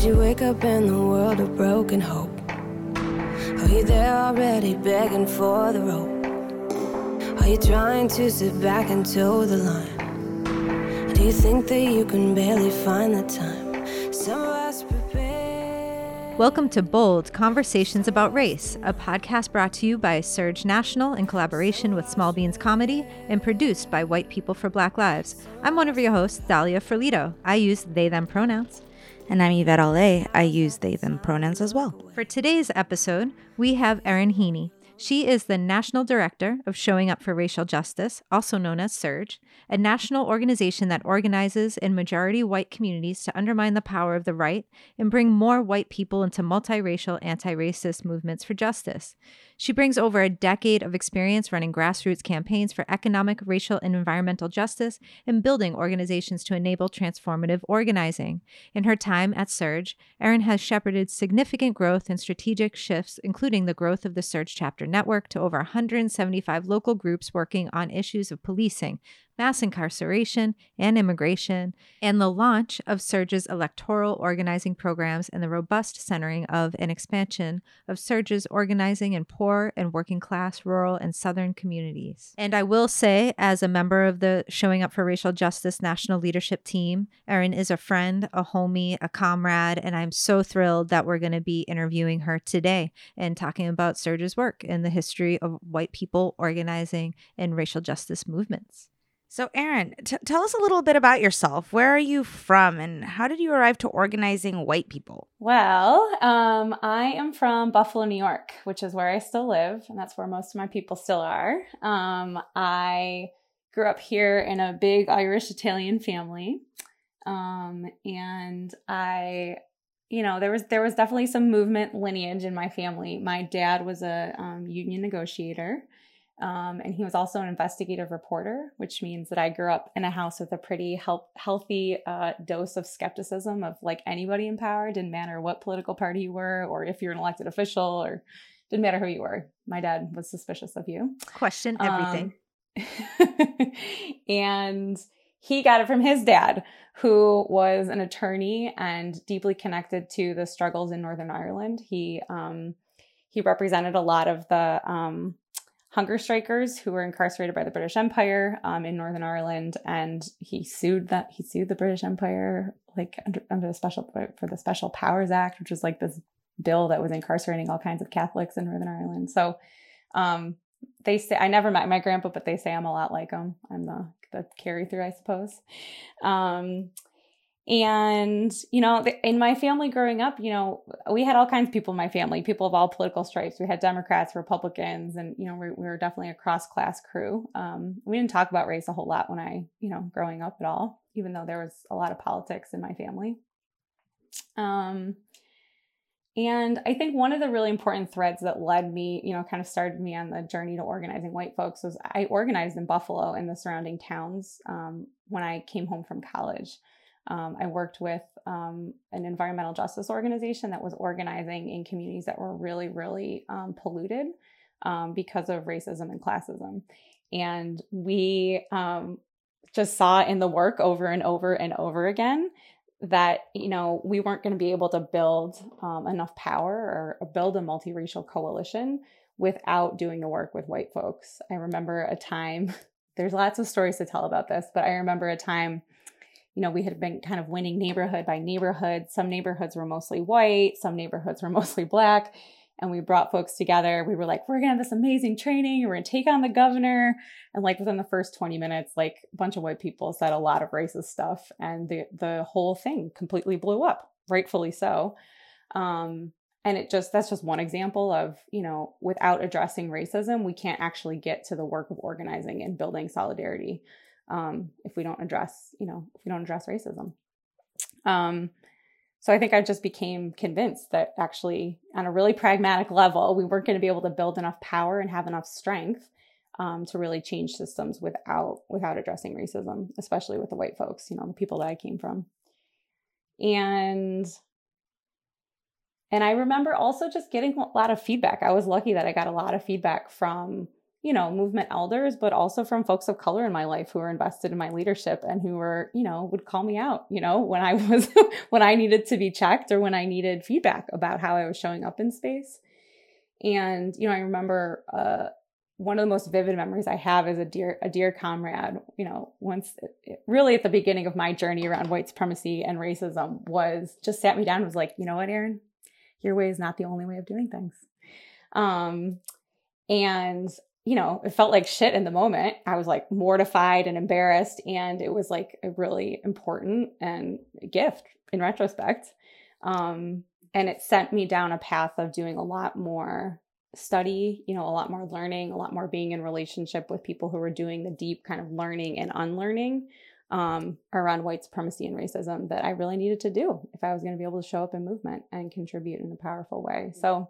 Did you wake up in the world of broken hope? Are you there already begging for the rope? Are you trying to sit back and toe the line? Do you think that you can barely find the time? Some of us prepare. Welcome to Bold Conversations About Race, a podcast brought to you by SURJ National in collaboration with Small Beans Comedy and produced by White People for Black Lives. I'm one of your hosts, Dahlia Ferlito. I use they them pronouns. And I'm Yvette Ale. I use they, them pronouns as well. For today's episode, we have Erin Heaney. She is the National Director of Showing Up for Racial Justice, also known as SURJ, a national organization that organizes in majority white communities to undermine the power of the right and bring more white people into multiracial anti racist movements for justice. She brings over a decade of experience running grassroots campaigns for economic, racial, and environmental justice and building organizations to enable transformative organizing. In her time at SURJ, Erin has shepherded significant growth and strategic shifts, including the growth of the SURJ chapter network to over 175 local groups working on issues of policing, mass incarceration, and immigration, and the launch of SURJ's electoral organizing programs and the robust centering of and expansion of SURJ's organizing in poor and working class, rural, and southern communities. And I will say, as a member of the Showing Up for Racial Justice National Leadership Team, Erin is a friend, a homie, a comrade, and I'm so thrilled that we're going to be interviewing her today and talking about SURJ's work in the history of white people organizing in racial justice movements. So, Erin, t- tell us a little bit about yourself. Where are you from, and how did you arrive to organizing white people? Well, um, I am from Buffalo, New York, which is where I still live, and that's where most of my people still are. Um, I grew up here in a big Irish Italian family, um, and I, you know, there was there was definitely some movement lineage in my family. My dad was a um, union negotiator. Um, and he was also an investigative reporter, which means that I grew up in a house with a pretty help, healthy uh, dose of skepticism of like anybody in power. Didn't matter what political party you were, or if you're an elected official, or didn't matter who you were. My dad was suspicious of you. Question everything. Um, and he got it from his dad, who was an attorney and deeply connected to the struggles in Northern Ireland. He um, he represented a lot of the um, hunger strikers who were incarcerated by the British Empire um, in Northern Ireland, and he sued that he sued the British Empire like under, under the special for the Special Powers Act, which was like this bill that was incarcerating all kinds of Catholics in Northern Ireland. So um, they say I never met my grandpa, but they say I'm a lot like him. I'm the the carry through, I suppose. Um, and, you know, in my family growing up, you know, we had all kinds of people in my family, people of all political stripes. We had Democrats, Republicans, and, you know, we, we were definitely a cross class crew. Um, we didn't talk about race a whole lot when I, you know, growing up at all, even though there was a lot of politics in my family. Um, and I think one of the really important threads that led me, you know, kind of started me on the journey to organizing white folks was I organized in Buffalo and the surrounding towns um, when I came home from college. Um, I worked with um, an environmental justice organization that was organizing in communities that were really, really um, polluted um, because of racism and classism. And we um, just saw in the work over and over and over again that you know we weren't going to be able to build um, enough power or build a multiracial coalition without doing the work with white folks. I remember a time. There's lots of stories to tell about this, but I remember a time you know, we had been kind of winning neighborhood by neighborhood. Some neighborhoods were mostly white, some neighborhoods were mostly black. And we brought folks together. We were like, we're gonna have this amazing training. We're gonna take on the governor. And like within the first 20 minutes, like a bunch of white people said a lot of racist stuff. And the the whole thing completely blew up, rightfully so. Um, and it just that's just one example of you know without addressing racism we can't actually get to the work of organizing and building solidarity um, if we don't address, you know, if we don't address racism. Um, so I think I just became convinced that actually, on a really pragmatic level, we weren't going to be able to build enough power and have enough strength um, to really change systems without without addressing racism, especially with the white folks, you know, the people that I came from. And and I remember also just getting a lot of feedback. I was lucky that I got a lot of feedback from you know, movement elders, but also from folks of color in my life who were invested in my leadership and who were, you know, would call me out, you know, when I was, when I needed to be checked or when I needed feedback about how I was showing up in space. And, you know, I remember, uh, one of the most vivid memories I have is a dear, a dear comrade, you know, once really at the beginning of my journey around white supremacy and racism was just sat me down and was like, you know what, Erin, your way is not the only way of doing things. Um, and you know, it felt like shit in the moment. I was like mortified and embarrassed. And it was like a really important and gift in retrospect. Um, and it sent me down a path of doing a lot more study, you know, a lot more learning, a lot more being in relationship with people who were doing the deep kind of learning and unlearning um, around white supremacy and racism that I really needed to do if I was going to be able to show up in movement and contribute in a powerful way. So,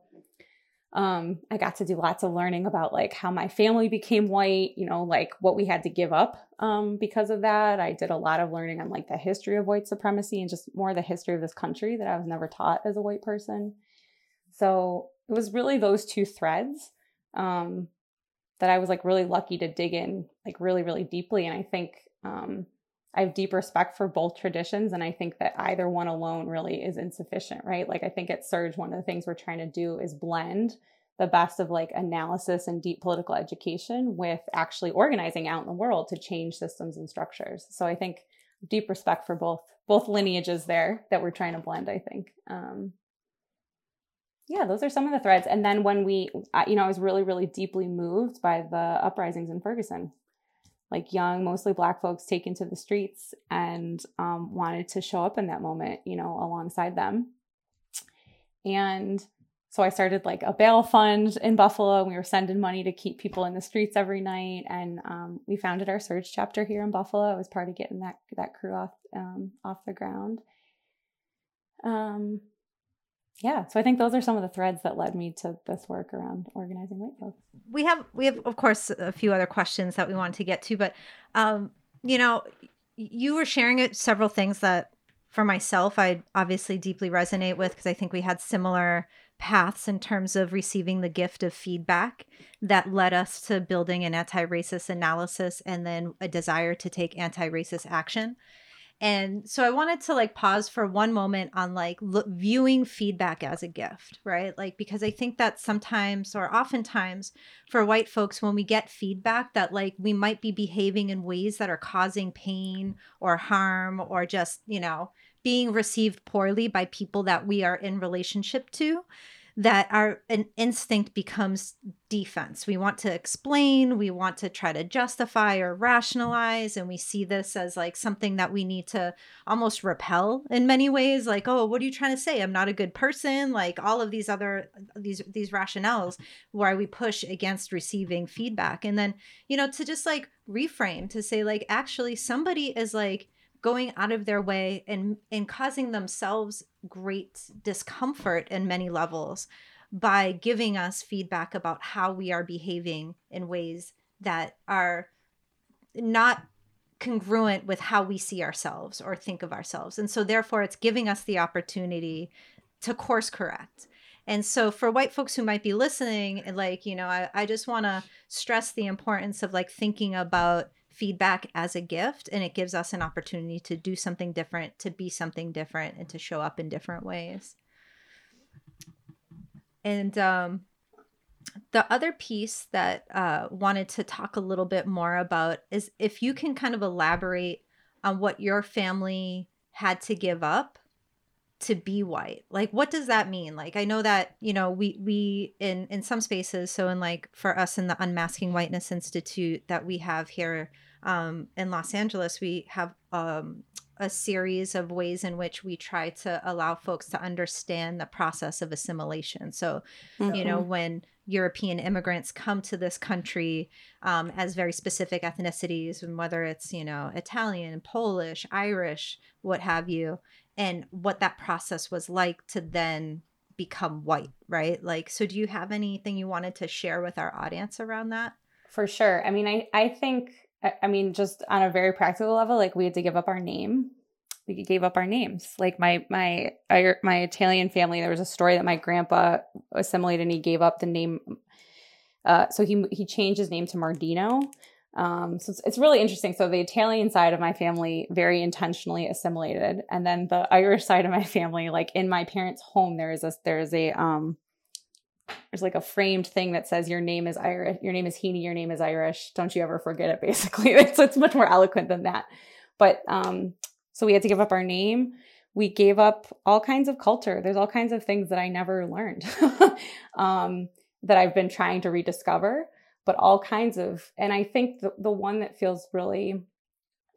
um, I got to do lots of learning about like how my family became white, you know, like what we had to give up um, because of that. I did a lot of learning on like the history of white supremacy and just more the history of this country that I was never taught as a white person. So it was really those two threads um, that I was like really lucky to dig in like really, really deeply. And I think um, I have deep respect for both traditions. And I think that either one alone really is insufficient, right? Like, I think at SURJ, one of the things we're trying to do is blend the best of like analysis and deep political education with actually organizing out in the world to change systems and structures. So I think deep respect for both both lineages there that we're trying to blend. I think. Um, yeah, those are some of the threads. And then when we, you know, I was really, really deeply moved by the uprisings in Ferguson like young, mostly black folks taken to the streets and um, wanted to show up in that moment, you know, alongside them. And so I started like a bail fund in Buffalo. And we were sending money to keep people in the streets every night. And um, we founded our SURJ chapter here in Buffalo. I was part of getting that that crew off um, off the ground. Um, yeah so i think those are some of the threads that led me to this work around organizing white folks we have we have of course a few other questions that we wanted to get to but um you know you were sharing several things that for myself i obviously deeply resonate with because i think we had similar paths in terms of receiving the gift of feedback that led us to building an anti-racist analysis and then a desire to take anti-racist action and so I wanted to like pause for one moment on like look, viewing feedback as a gift, right? Like, because I think that sometimes or oftentimes for white folks, when we get feedback that like we might be behaving in ways that are causing pain or harm or just, you know, being received poorly by people that we are in relationship to, that our an instinct becomes defense. We want to explain, we want to try to justify or rationalize, and we see this as like something that we need to almost repel in many ways. Like, oh, what are you trying to say? I'm not a good person. Like all of these other these these rationales why we push against receiving feedback, and then you know to just like reframe to say like actually somebody is like going out of their way and and causing themselves great discomfort in many levels by giving us feedback about how we are behaving in ways that are not congruent with how we see ourselves or think of ourselves. And so therefore it's giving us the opportunity to course correct. And so for white folks who might be listening, like, you know, I, I just want to stress the importance of like thinking about feedback as a gift and it gives us an opportunity to do something different, to be something different, and to show up in different ways. And um, the other piece that uh, wanted to talk a little bit more about is if you can kind of elaborate on what your family had to give up to be white like what does that mean like i know that you know we we in in some spaces so in like for us in the unmasking whiteness institute that we have here um, in Los Angeles, we have um, a series of ways in which we try to allow folks to understand the process of assimilation. So, mm-hmm. you know, mm-hmm. when European immigrants come to this country um, as very specific ethnicities, and whether it's, you know, Italian, Polish, Irish, what have you, and what that process was like to then become white, right? Like, so do you have anything you wanted to share with our audience around that? For sure. I mean, I, I think I mean, just on a very practical level, like we had to give up our name. We gave up our names. Like my my my Italian family, there was a story that my grandpa assimilated and he gave up the name uh, so he he changed his name to Mardino. Um, so it's, it's really interesting. So the Italian side of my family very intentionally assimilated, and then the Irish side of my family, like in my parents' home, there is a there is a um, there's like a framed thing that says your name is Irish, your name is Heaney, your name is Irish. Don't you ever forget it. Basically, it's it's much more eloquent than that. But um, so we had to give up our name. We gave up all kinds of culture. There's all kinds of things that I never learned um, that I've been trying to rediscover but all kinds of, and I think the, the one that feels really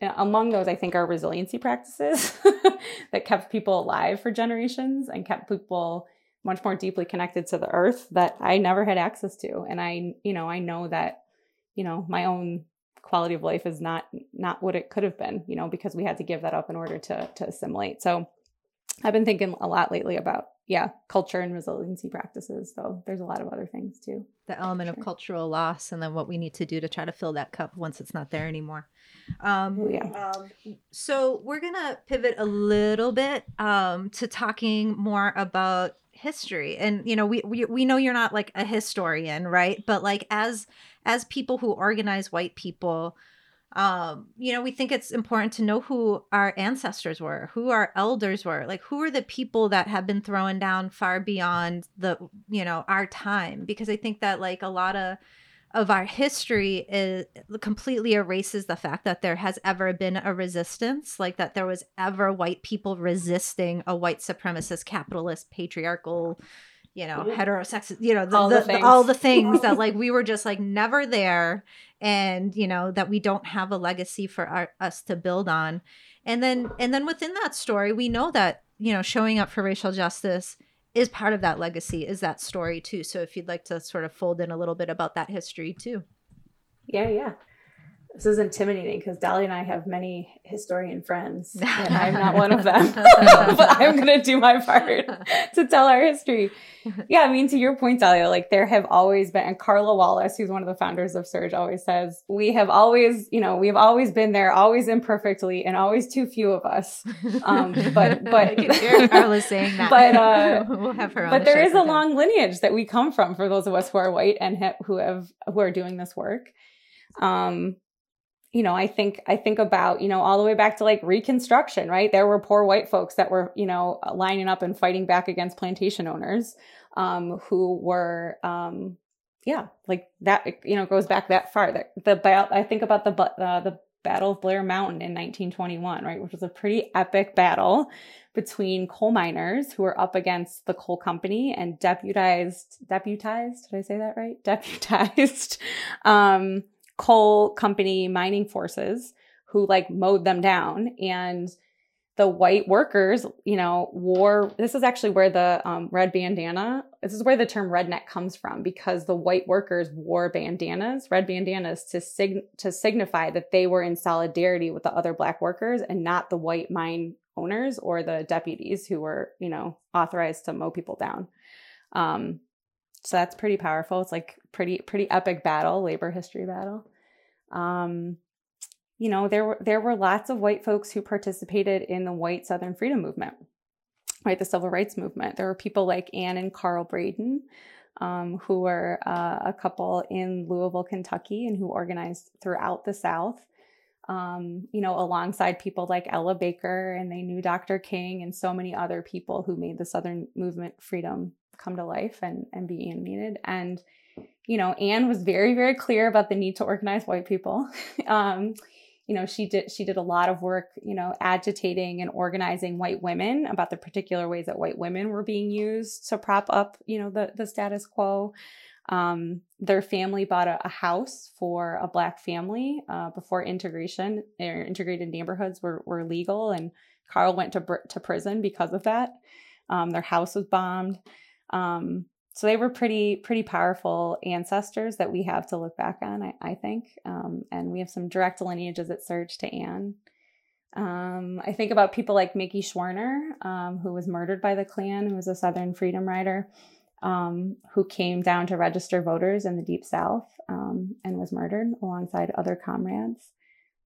among those, I think are resiliency practices that kept people alive for generations and kept people much more deeply connected to the earth that I never had access to. And I, you know, I know that, you know, my own quality of life is not not what it could have been, you know, because we had to give that up in order to to assimilate. So I've been thinking a lot lately about yeah, culture and resiliency practices. So there's a lot of other things too. The element sure. of cultural loss and then what we need to do to try to fill that cup once it's not there anymore. Um, yeah. Um, so we're going to pivot a little bit um, to talking more about history. And, you know, we, we, we know you're not like a historian, right? But like as, as people who organize white people, um, you know, we think it's important to know who our ancestors were, who our elders were, like who are the people that have been thrown down far beyond the, you know, our time. Because I think that like a lot of of our history is completely erases the fact that there has ever been a resistance, like that there was ever white people resisting a white supremacist, capitalist, patriarchal you know, heterosexual, you know, the, all, the, the, all the things that like we were just like never there and, you know, that we don't have a legacy for our, us to build on. And then, and then within that story, we know that, you know, showing up for racial justice is part of that legacy, is that story too. So if you'd like to sort of fold in a little bit about that history too. Yeah, yeah this is intimidating because Dolly and I have many historian friends, and I'm not one of them. but I'm going to do my part to tell our history. Yeah, I mean, to your point, Dahlia, like there have always been, and Carla Wallace, who's one of the founders of SURJ, always says, we have always, you know, we've always been there, always imperfectly, and always too few of us. Um, but, but, Carla saying that. But, uh, we'll have her But the there is a long lineage that we come from for those of us who are white and ha- who have, who are doing this work. Um, you know, I think I think about, you know, all the way back to like Reconstruction, right? There were poor white folks that were, you know, lining up and fighting back against plantation owners, um, who were, um, yeah, like that, you know, goes back that far. The, the I think about the uh, the Battle of Blair Mountain in 1921, right, which was a pretty epic battle between coal miners who were up against the coal company and deputized, deputized, did I say that right? Deputized, um, coal company mining forces who like mowed them down and the white workers, you know, wore. This is actually where the um, red bandana. This is where the term redneck comes from because the white workers wore bandanas, red bandanas, to sig- to signify that they were in solidarity with the other black workers and not the white mine owners or the deputies who were, you know, authorized to mow people down. Um, so that's pretty powerful. It's like pretty pretty epic battle, labor history battle. Um, you know, there were there were lots of white folks who participated in the white Southern freedom movement, right? The civil rights movement. There were people like Anne and Carl Braden, um, who were uh, a couple in Louisville, Kentucky, and who organized throughout the South. Um, you know, alongside people like Ella Baker, and they knew Dr. King and so many other people who made the Southern movement freedom come to life and, and be animated. And, you know, Anne was very, very clear about the need to organize white people. um, you know, she did she did a lot of work, you know, agitating and organizing white women about the particular ways that white women were being used to prop up, you know, the the status quo. Um, their family bought a, a, house for a black family uh, before integration. Their integrated neighborhoods were were legal, and Carl went to to prison because of that. Um, their house was bombed. Um, so they were pretty pretty powerful ancestors that we have to look back on, I, I think. Um, and we have some direct lineages at SURJ to Anne. Um, I think about people like Mickey Schwerner, um, who was murdered by the Klan, who was a Southern freedom rider, um, who came down to register voters in the Deep South um, and was murdered alongside other comrades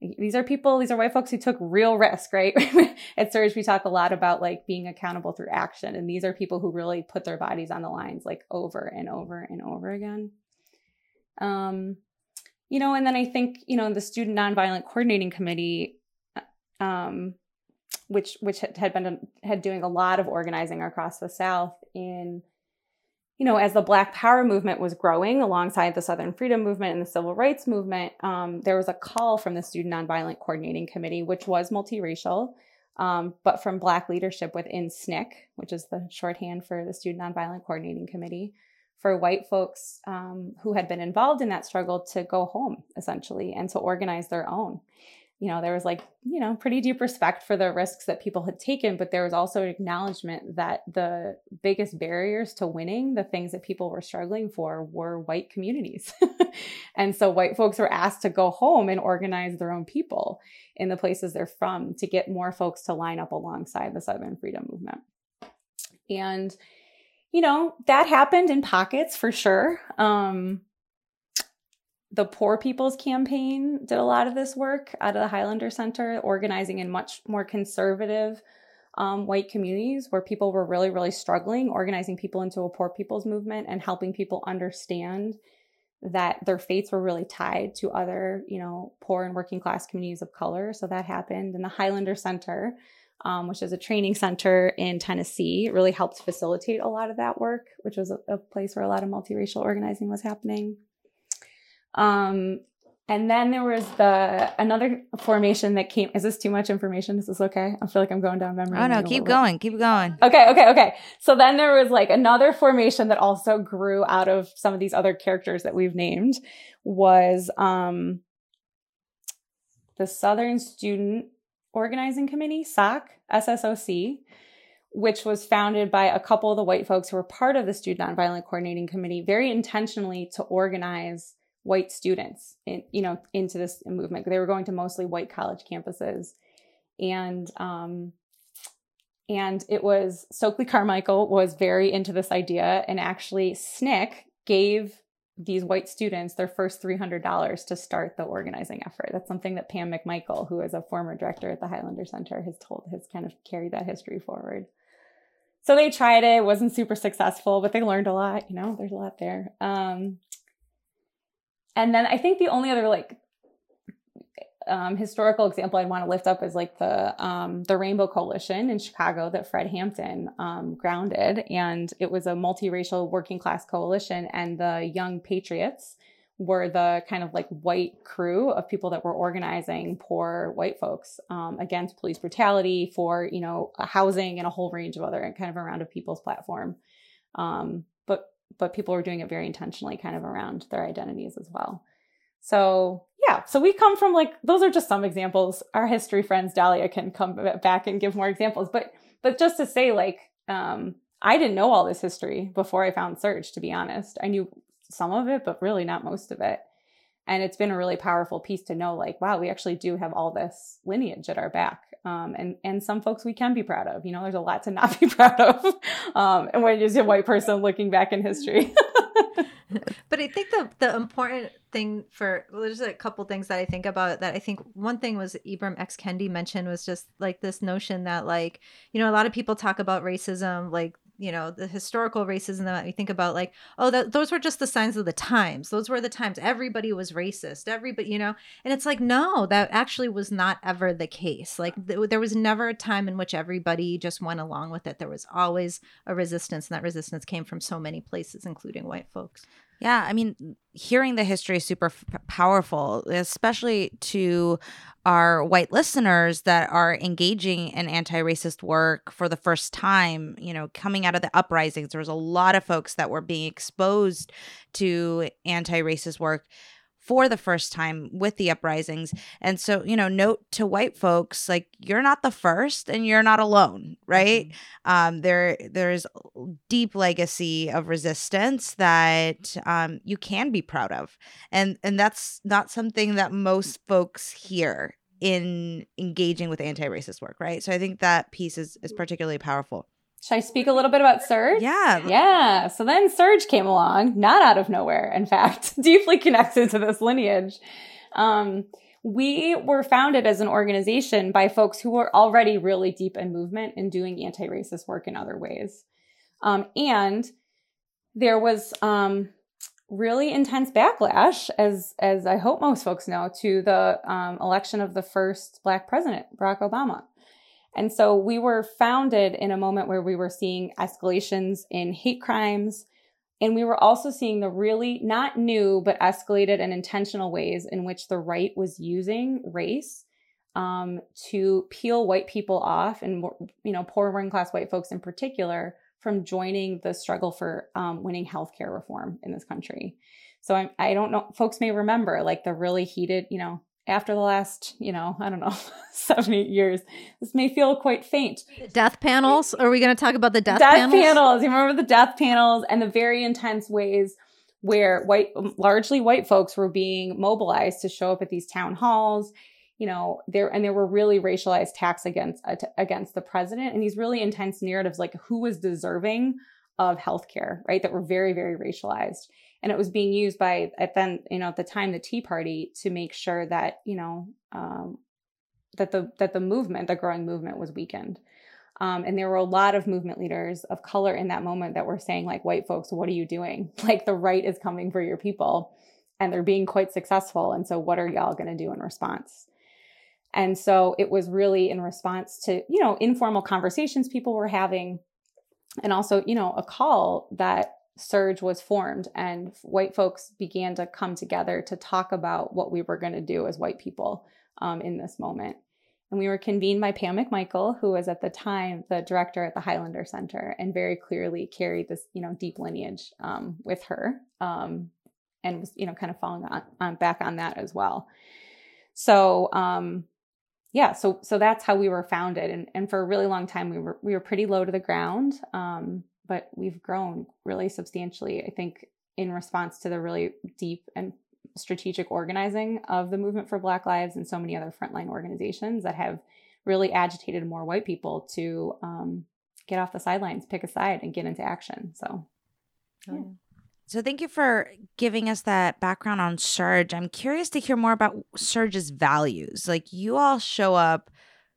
these are people, these are white folks who took real risk, right? At SURJ, we talk a lot about like being accountable through action. And these are people who really put their bodies on the lines like over and over and over again. Um, you know, and then I think, you know, the Student Nonviolent Coordinating Committee, um, which which had been had doing a lot of organizing across the South in, you know, as the Black Power movement was growing alongside the Southern Freedom Movement and the Civil Rights Movement, um, there was a call from the Student Nonviolent Coordinating Committee, which was multiracial, um, but from Black leadership within SNCC, which is the shorthand for the Student Nonviolent Coordinating Committee, for white folks um, who had been involved in that struggle to go home essentially and to organize their own you know there was like you know pretty deep respect for the risks that people had taken but there was also acknowledgement that the biggest barriers to winning the things that people were struggling for were white communities and so white folks were asked to go home and organize their own people in the places they're from to get more folks to line up alongside the southern freedom movement and you know, that happened in pockets for sure. Um, the Poor People's Campaign did a lot of this work out of the Highlander Center, organizing in much more conservative um, white communities where people were really, really struggling, organizing people into a poor people's movement and helping people understand that their fates were really tied to other, you know, poor and working class communities of color. So that happened. in the Highlander Center um, which is a training center in Tennessee. Really helped facilitate a lot of that work, which was a, a place where a lot of multiracial organizing was happening. Um, and then there was the another formation that came. Is this too much information? Is this okay? I feel like I'm going down memory. Oh no, keep going, bit. keep going. Okay, okay, okay. So then there was like another formation that also grew out of some of these other characters that we've named was um the Southern Student Organizing Committee, SOC, SSOC, which was founded by a couple of the white folks who were part of the Student Nonviolent Coordinating Committee very intentionally to organize white students in, you know, into this movement. They were going to mostly white college campuses. And um, and it was Stokely Carmichael was very into this idea and actually SNCC gave these white students their first $300 to start the organizing effort. That's something that Pam McMichael, who is a former director at the Highlander Center, has told, has kind of carried that history forward. So they tried it, it wasn't super successful, but they learned a lot, you know, there's a lot there. Um, and then I think the only other like um, historical example I'd want to lift up is like the um, the Rainbow Coalition in Chicago that Fred Hampton um, grounded, and it was a multiracial working class coalition. And the Young Patriots were the kind of like white crew of people that were organizing poor white folks um, against police brutality for you know housing and a whole range of other kind of around a people's platform. Um, but but people were doing it very intentionally, kind of around their identities as well. So yeah, so we come from like those are just some examples. Our history friends Dahlia can come back and give more examples, but but just to say like um, I didn't know all this history before I found SURJ. To be honest, I knew some of it, but really not most of it. And it's been a really powerful piece to know, like, wow, we actually do have all this lineage at our back. Um, and and some folks we can be proud of. You know, there's a lot to not be proud of. Um, and when you're a white person looking back in history. but I think the the important thing for well, there's a couple things that I think about that I think one thing was Ibram X Kendi mentioned was just like this notion that like you know a lot of people talk about racism like you know the historical racism that we think about like oh that those were just the signs of the times. Those were the times. Everybody was racist. Everybody you know? And it's like no that actually was not ever the case. Like th- there was never a time in which everybody just went along with it. There was always a resistance and that resistance came from so many places including white folks yeah, I mean, hearing the history is super f- powerful, especially to our white listeners that are engaging in anti-racist work for the first time. You know, coming out of the uprisings, there was a lot of folks that were being exposed to anti-racist work for the first time with the uprisings. And so, you know, note to white folks like you're not the first and you're not alone, right? Mm-hmm. Um, there there's deep legacy of resistance that um, you can be proud of. And and that's not something that most folks hear in engaging with anti-racist work, right? So I think that piece is is particularly powerful. Should I speak a little bit about SURJ? Yeah. Yeah. So then SURJ came along, not out of nowhere, in fact, deeply connected to this lineage. Um, we were founded as an organization by folks who were already really deep in movement and doing anti racist work in other ways. Um, and there was um, really intense backlash, as as I hope most folks know, to the um, election of the first Black president, Barack Obama. And so we were founded in a moment where we were seeing escalations in hate crimes. And we were also seeing the really not new, but escalated and intentional ways in which the right was using race um, to peel white people off and, you know, poor working class white folks in particular from joining the struggle for um, winning healthcare reform in this country. So I, I don't know, folks may remember like the really heated, you know, after the last, you know, I don't know, seven, eight years, this may feel quite faint. Death panels? Are we going to talk about the death, panels? death panels? panels? You remember the death panels and the very intense ways where white, largely white folks were being mobilized to show up at these town halls. You know, there and there were really racialized attacks against against the president, and these really intense narratives like who was deserving of healthcare, right? That were very, very racialized and it was being used by at then you know at the time the tea party to make sure that you know um, that the that the movement the growing movement was weakened. Um, and there were a lot of movement leaders of color in that moment that were saying like white folks what are you doing? Like the right is coming for your people and they're being quite successful and so what are y'all going to do in response? And so it was really in response to you know informal conversations people were having and also you know a call that SURJ was formed and white folks began to come together to talk about what we were going to do as white people um, in this moment. And we were convened by pam mcmichael who was at the time the director at the highlander center and very clearly carried this you know deep lineage um, with her um, and was you know kind of falling on, on back on that as well. So um, yeah so so that's how we were founded. And, and for a really long time we were we were pretty low to the ground um, but we've grown really substantially, I think, in response to the really deep and strategic organizing of the movement for Black Lives and so many other frontline organizations that have really agitated more white people to um, get off the sidelines, pick a side, and get into action. So, yeah. So, thank you for giving us that background on SURJ. I'm curious to hear more about SURJ's values. Like, you all show up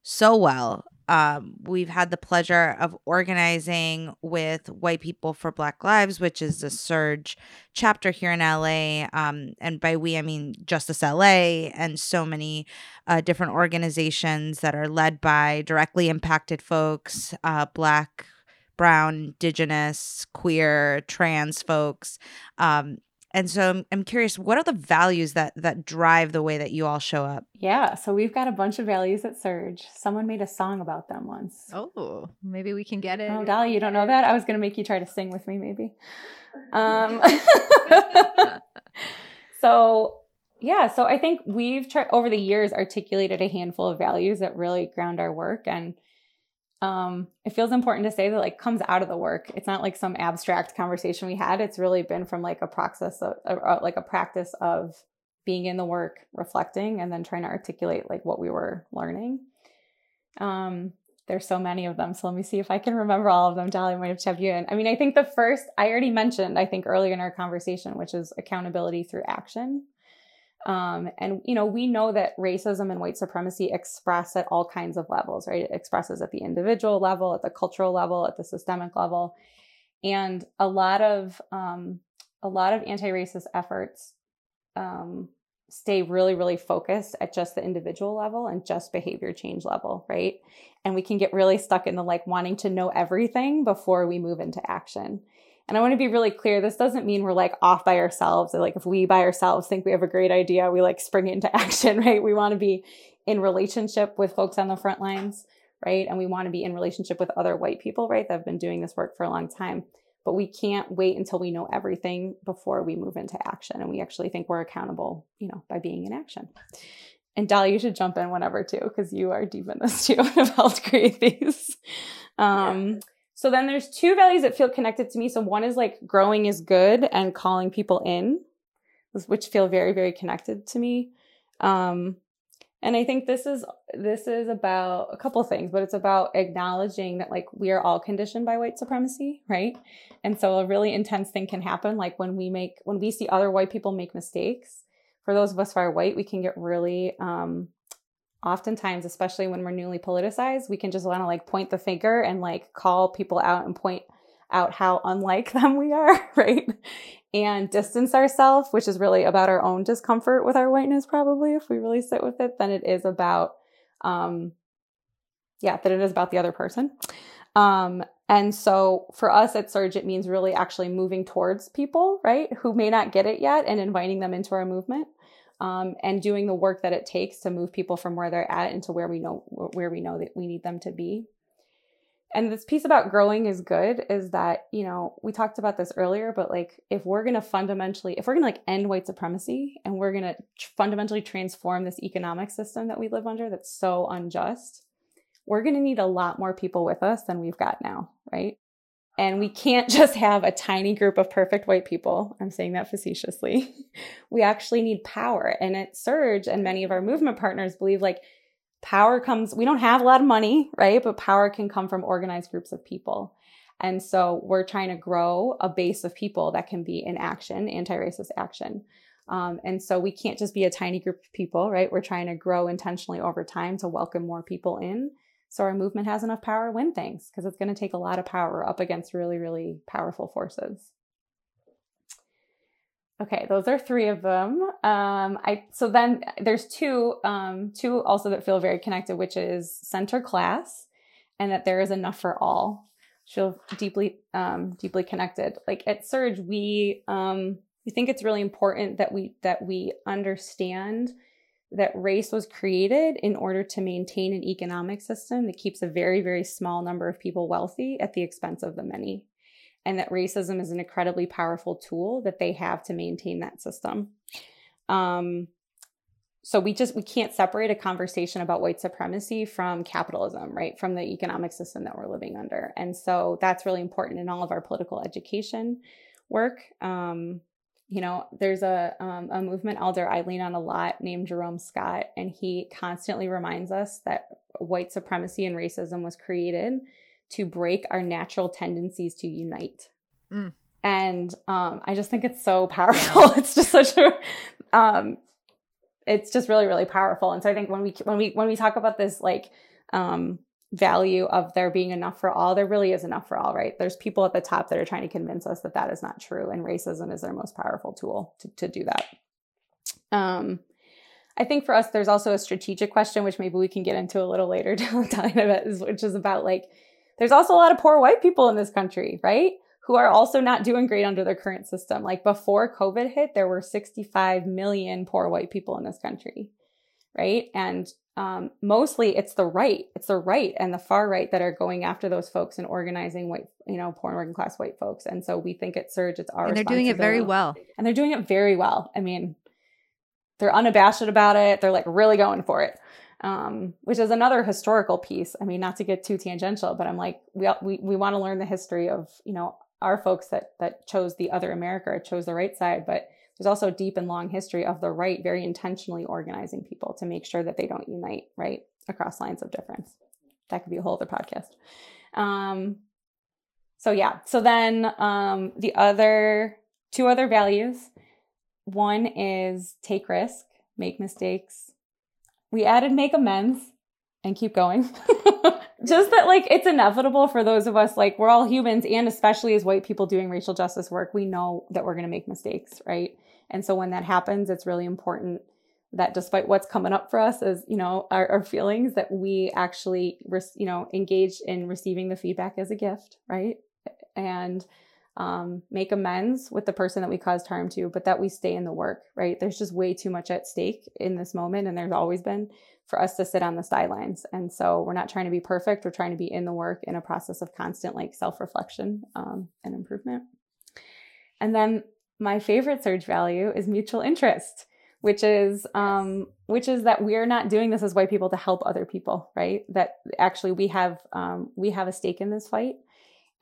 so well um, we've had the pleasure of organizing with White People for Black Lives, which is a SURJ chapter here in LA. Um, and by we, I mean Justice LA and so many uh, different organizations that are led by directly impacted folks, uh, Black, Brown, Indigenous, queer, trans folks. Um, and so I'm, I'm curious, what are the values that that drive the way that you all show up? Yeah, so we've got a bunch of values at SURJ. Someone made a song about them once. Oh, maybe we can get it. Oh, Dolly, you don't know that? I was going to make you try to sing with me, maybe. Um, so yeah, so I think we've tried over the years articulated a handful of values that really ground our work and um, it feels important to say that like comes out of the work. It's not like some abstract conversation we had. It's really been from like a process of uh, like a practice of being in the work, reflecting, and then trying to articulate like what we were learning. Um, there's so many of them. So let me see if I can remember all of them. Dolly might have checked you in. I mean, I think the first I already mentioned, I think earlier in our conversation, which is accountability through action. Um, and you know, we know that racism and white supremacy express at all kinds of levels, right? It expresses at the individual level, at the cultural level, at the systemic level, and a lot of um, a lot of anti-racist efforts um, stay really, really focused at just the individual level and just behavior change level, right? And we can get really stuck in the like wanting to know everything before we move into action. And I want to be really clear this doesn't mean we're like off by ourselves. Or like if we by ourselves think we have a great idea, we like spring into action, right? We want to be in relationship with folks on the front lines, right? And we want to be in relationship with other white people, right? That have been doing this work for a long time. But we can't wait until we know everything before we move into action. And we actually think we're accountable, you know, by being in action. And Dolly, you should jump in whenever too, because you are deep in this too and have helped create these. Um, yeah. So then there's two values that feel connected to me. So one is like growing is good and calling people in, which feel very, very connected to me. Um, and I think this is this is about a couple things, but it's about acknowledging that like we are all conditioned by white supremacy, right? And so a really intense thing can happen, like when we make when we see other white people make mistakes. For those of us who are white, we can get really um, oftentimes, especially when we're newly politicized, we can just want to like point the finger and like call people out and point out how unlike them we are, right? And distance ourselves, which is really about our own discomfort with our whiteness, probably, if we really sit with it, than it is about, um, yeah, that it is about the other person. Um, and so for us at SURJ, it means really actually moving towards people, right, who may not get it yet and inviting them into our movement. Um, and doing the work that it takes to move people from where they're at into where we know where we know that we need them to be. And this piece about growing is good is that you know we talked about this earlier but like if we're going to fundamentally if we're going to like end white supremacy and we're going to fundamentally transform this economic system that we live under that's so unjust we're going to need a lot more people with us than we've got now right and we can't just have a tiny group of perfect white people i'm saying that facetiously we actually need power and at SURJ and many of our movement partners believe like power comes, we don't have a lot of money, right? But power can come from organized groups of people. And so we're trying to grow a base of people that can be in action, anti racist action. Um, and so we can't just be a tiny group of people, right? We're trying to grow intentionally over time to welcome more people in. So our movement has enough power to win things because it's going to take a lot of power up against really, really powerful forces. Okay, those are three of them. Um, I so then there's two, um, two also that feel very connected, which is center class, and that there is enough for all. Feel deeply, um, deeply connected. Like at SURJ, we um, we think it's really important that we that we understand that race was created in order to maintain an economic system that keeps a very very small number of people wealthy at the expense of the many and that racism is an incredibly powerful tool that they have to maintain that system. Um, so we just we can't separate a conversation about white supremacy from capitalism, right? From the economic system that we're living under, and so that's really important in all of our political education work. Um, you know, there's a um, a movement elder I lean on a lot named Jerome Scott, and he constantly reminds us that white supremacy and racism was created to break our natural tendencies to unite. Mm. And um, I just think it's so powerful. It's just such a, um, it's just really, really powerful. And so I think when we when we when we talk about this like um, value of there being enough for all, there really is enough for all, right? There's people at the top that are trying to convince us that that is not true, and racism is their most powerful tool to to do that. Um, I think for us, there's also a strategic question, which maybe we can get into a little later the line, which is about like there's also a lot of poor white people in this country, right? Who are also not doing great under their current system. Like before COVID hit, there were 65 million poor white people in this country, right? And um, mostly it's the right, it's the right and the far right that are going after those folks and organizing white, you know, poor and working class white folks. And so we think at SURJ, it's our and they're doing it very well. And they're doing it very well. I mean, they're unabashed about it. They're like really going for it um, which is another historical piece. I mean, not to get too tangential, but I'm like, we we we want to learn the history of you know our folks that that chose the other America, chose the right side, but there's also a deep and long history of the right very intentionally organizing people to make sure that they don't unite right across lines of difference. That could be a whole other podcast. Um, so yeah, so then um, the other two other values. One is take risk, make mistakes, we added make amends and keep going. Just that, like, it's inevitable for those of us, like, we're all humans, and especially as white people doing racial justice work, we know that we're going to make mistakes, right? And so when that happens, it's really important that despite what's coming up for us as, you know, our, our feelings, that we actually, you know, engage in receiving the feedback as a gift, right? And, um, make amends with the person that we caused harm to, but that we stay in the work, right? There's just way too much at stake in this moment, and there's always been for us to sit on the sidelines. And so we're not trying to be perfect. We're trying to be in the work in a process of constant like self reflection um, and improvement. And then my favorite SURJ value is mutual interest, which is um, which is that we're not doing this as white people to help other people, right? That actually we have um, we have a stake in this fight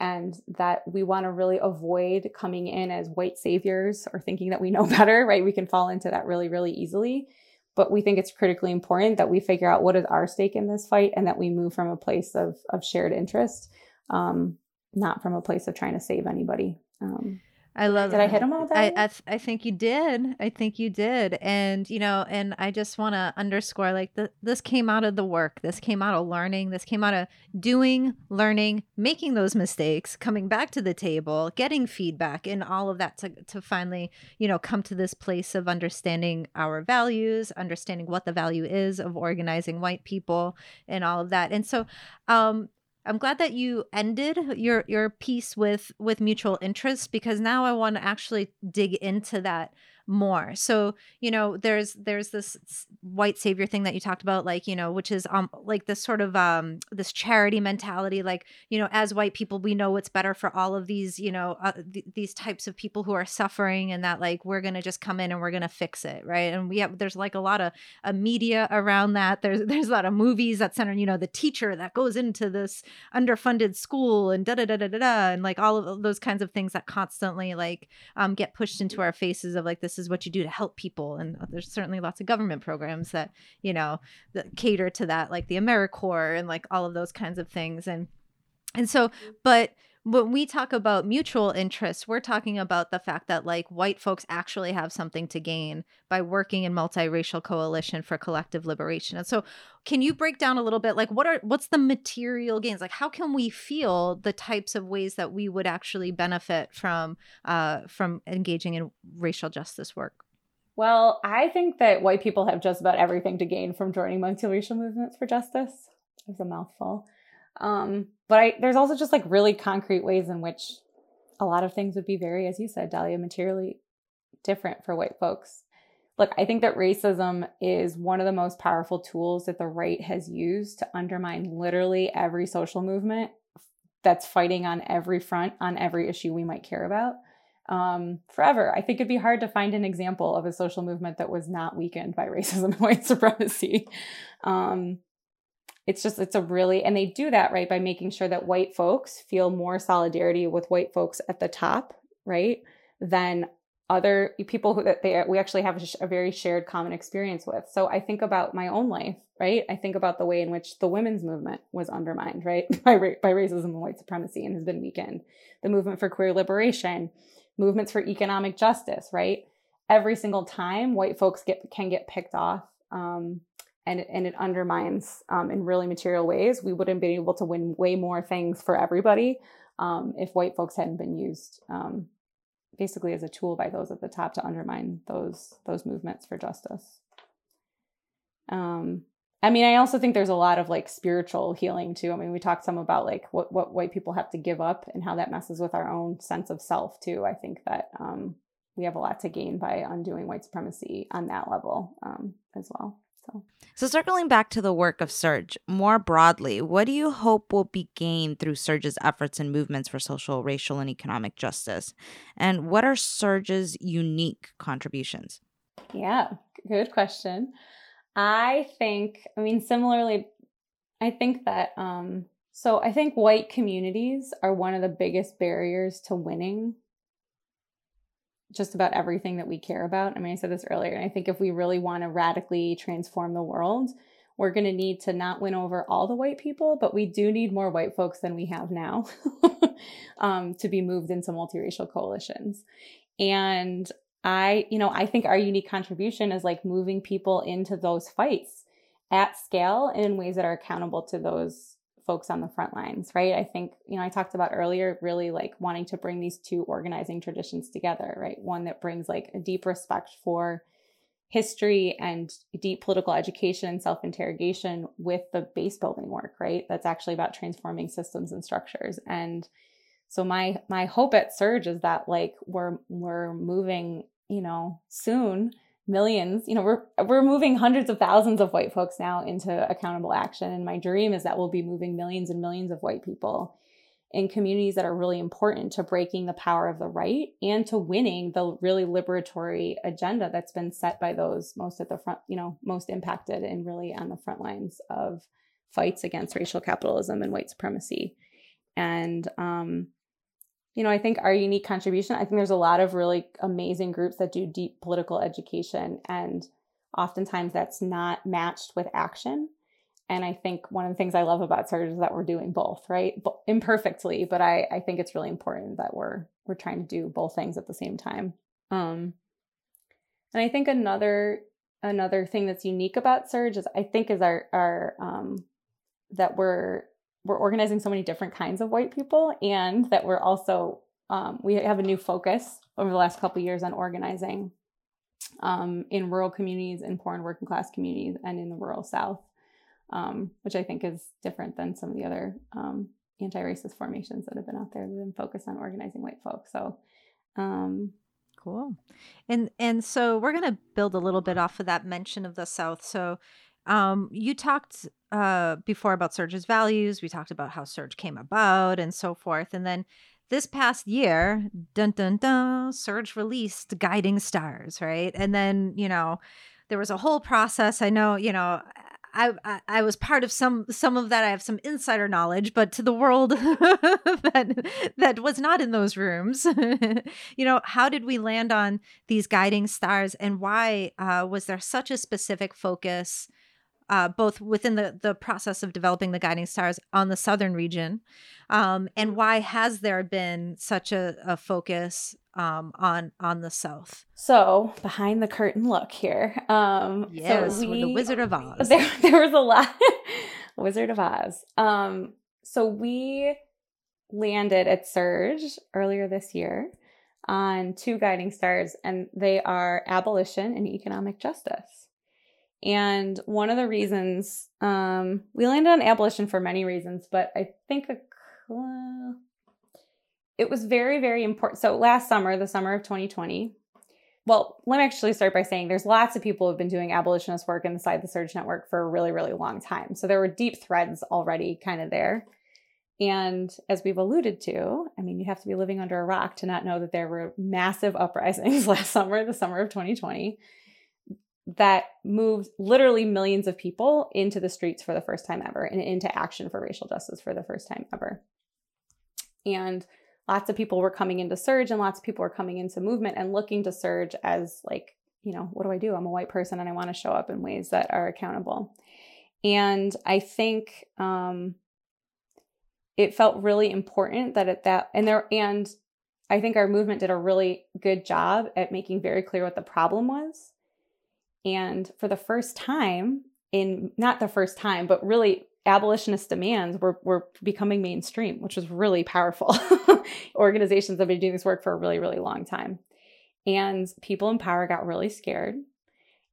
and that we want to really avoid coming in as white saviors or thinking that we know better, right? We can fall into that really, really easily. But we think it's critically important that we figure out what is our stake in this fight and that we move from a place of, of shared interest, um, not from a place of trying to save anybody. Um, I love. Did I hit them all? I I, th- I think you did. I think you did. And you know, and I just want to underscore like the, this came out of the work. This came out of learning. This came out of doing, learning, making those mistakes, coming back to the table, getting feedback, and all of that to to finally you know come to this place of understanding our values, understanding what the value is of organizing white people, and all of that. And so, um, I'm glad that you ended your your piece with with mutual interest because now I want to actually dig into that more. So, you know, there's there's this white savior thing that you talked about like, you know, which is um like this sort of um this charity mentality like, you know, as white people we know what's better for all of these, you know, uh, th- these types of people who are suffering and that like we're going to just come in and we're going to fix it, right? And we have there's like a lot of a media around that. There's there's a lot of movies that center, you know, the teacher that goes into this underfunded school and da da da da da and like all of those kinds of things that constantly like um get pushed into our faces of like this is what you do to help people. And uh, there's certainly lots of government programs that you know that cater to that like the americorps and like all of those kinds of things. And and so but when we talk about mutual interests, we're talking about the fact that like white folks actually have something to gain by working in multiracial coalition for collective liberation. And so can you break down a little bit like what are what's the material gains? Like how can we feel the types of ways that we would actually benefit from uh from engaging in racial justice work? Well, I think that white people have just about everything to gain from joining multiracial movements for justice. It's a mouthful. Um, but I, there's also just like really concrete ways in which a lot of things would be very, as you said, Dahlia, materially different for white folks. Look, I think that racism is one of the most powerful tools that the right has used to undermine literally every social movement that's fighting on every front on every issue we might care about um, forever. I think it'd be hard to find an example of a social movement that was not weakened by racism and white supremacy. Um, it's just it's a really and they do that right by making sure that white folks feel more solidarity with white folks at the top right than other people who that they we actually have a, a, very shared common experience with. So i think about my own life right? I think about the way in which the women's movement was undermined right by by racism and white supremacy and has been weakened. The movement for queer liberation movements for economic justice right? Every single time white folks get can get picked off um, and and it undermines um, in really material ways. We wouldn't be able to win way more things for everybody um, if white folks hadn't been used um, basically as a tool by those at the top to undermine those those movements for justice. Um, I mean, I also think there's a lot of like spiritual healing too. I mean, we talked some about like what what white people have to give up and how that messes with our own sense of self too. I think that um, we have a lot to gain by undoing white supremacy on that level um, as well. So. so, circling back to the work of SURJ, more broadly, what do you hope will be gained through SURJ's efforts and movements for social, racial, and economic justice? And what are SURJ's unique contributions? Yeah, good question. I think, I mean, similarly, I think that, um, so I think white communities are one of the biggest barriers to winning just about everything that we care about. I mean, I said this earlier, and I think if we really want to radically transform the world, we're going to need to not win over all the white people, but we do need more white folks than we have now um, to be moved into multiracial coalitions. And I, you know, I think our unique contribution is like moving people into those fights at scale and in ways that are accountable to those folks on the front lines, right? I think, you know, I talked about earlier really like wanting to bring these two organizing traditions together, right? One that brings like a deep respect for history and deep political education and self interrogation with the base building work, right? That's actually about transforming systems and structures. And so my my hope at SURJ is that like we're we're moving, you know, soon millions. You know we're we're moving hundreds of thousands of white folks now into accountable action. And my dream is that we'll be moving millions and millions of white people in communities that are really important to breaking the power of the right and to winning the really liberatory agenda that's been set by those most at the front you know most impacted and really on the front lines of fights against racial capitalism and white supremacy. And um you know, I think our unique contribution, I think there's a lot of really amazing groups that do deep political education, and oftentimes that's not matched with action. and I think one of the things I love about SURJ is that we're doing both, right? imperfectly, but I, I think it's really important that we're we're trying to do both things at the same time. Um, and I think another another thing that's unique about SURJ is I think is our our um, that we're we're organizing so many different kinds of white people, and that we're also um, we have a new focus over the last couple years on organizing um, in rural communities, in poor and working class communities, and in the rural South um, which I think is different than some of the other um, anti-racist formations that have been out there that have been focused on organizing white folks. So, um, cool. And and so we're gonna build a little bit off of that mention of the South. So. Um, you talked uh, before about SURJ's values. We talked about how SURJ came about and so forth. And then this past year, dun dun dun, SURJ released Guiding Stars, right? And then, you know, there was a whole process. I know, you know, I, I, was part of some some of that. I have some insider knowledge, but to the world that that was not in those rooms, you know, how did we land on these guiding stars, and why uh, was there such a specific focus, uh, both within the the process of developing the guiding stars on the southern region, um, and why has there been such a, a focus um, on on the south. So behind the curtain look here. Um, yes, so we, the Wizard of Oz. There, there was a lot. Wizard of Oz. Um, so we landed at SURJ earlier this year on two guiding stars, and they are abolition and economic justice. And one of the reasons um, we landed on abolition for many reasons, but I think a it was very, very important. So last summer, the summer of 2020, well, let me actually start by saying there's lots of people who have been doing abolitionist work inside the SURJ Network for a really, really long time. So there were deep threads already kind of there. And as we've alluded to, I mean, you have to be living under a rock to not know that there were massive uprisings last summer, the summer of 2020, that moved literally millions of people into the streets for the first time ever and into action for racial justice for the first time ever. And lots of people were coming into SURJ and lots of people were coming into movement and looking to SURJ as like you know what do i do? I'm a white person and i want to show up in ways that are accountable. And i think um it felt really important that at that and there and i think our movement did a really good job at making very clear what the problem was and for the first time in not the first time but really abolitionist demands were, were becoming mainstream, which was really powerful. Organizations have been doing this work for a really, really long time. And people in power got really scared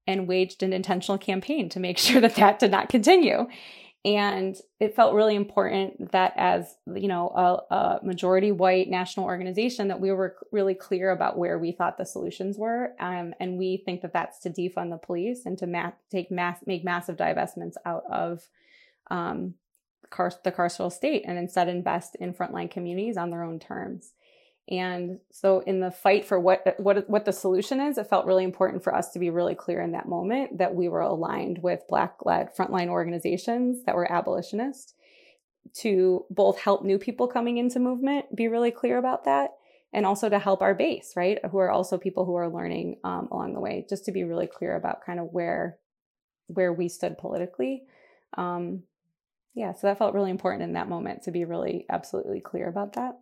and waged an intentional campaign to make sure that that did not continue. And it felt really important that as, you know, a, a majority white national organization that we were really clear about where we thought the solutions were. Um, and we think that that's to defund the police and to ma- take mass, make massive divestments out of um, car- the carceral state and instead invest in frontline communities on their own terms. And so in the fight for what what what the solution is, it felt really important for us to be really clear in that moment that we were aligned with black-led frontline organizations that were abolitionist to both help new people coming into movement be really clear about that and also to help our base, right? Who are also people who are learning um, along the way, just to be really clear about kind of where where we stood politically. Um, yeah, so that felt really important in that moment to be really absolutely clear about that.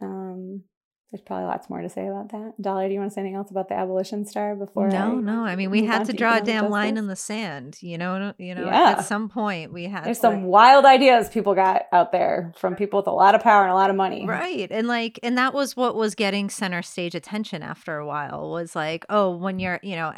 Um, there's probably lots more to say about that. Dolly, do you want to say anything else about the abolition star before? No, I no. I mean, we had to draw a damn line in the sand. You know, you know. Yeah. At some point, we had. There's to, some wild ideas people got out there from people with a lot of power and a lot of money. Right, and like, and that was what was getting center stage attention after a while. Was like, oh, when you're, you know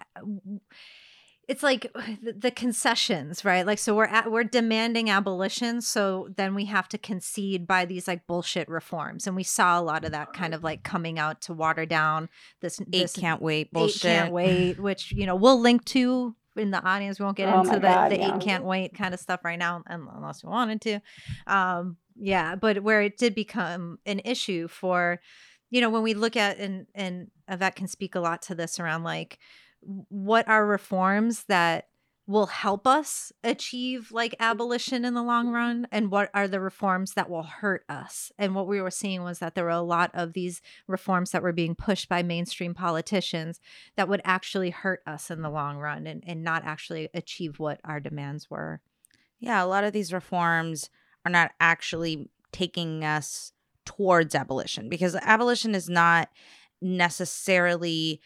it's like the concessions right? Like so we're at we're demanding abolition so then we have to concede by these like bullshit reforms. And we saw a lot of that kind of like coming out to water down this eight this can't wait bullshit eight can't wait which you know we'll link to in the audience. We won't get oh into the, God, the yeah. eight can't wait kind of stuff right now unless we wanted to. Um yeah but where it did become an issue for you know when we look at and and Yvette can speak a lot to this around like what are reforms that will help us achieve like abolition in the long run? And what are the reforms that will hurt us? And what we were seeing was that there were a lot of these reforms that were being pushed by mainstream politicians that would actually hurt us in the long run and, and not actually achieve what our demands were. Yeah, a lot of these reforms are not actually taking us towards abolition because abolition is not necessarily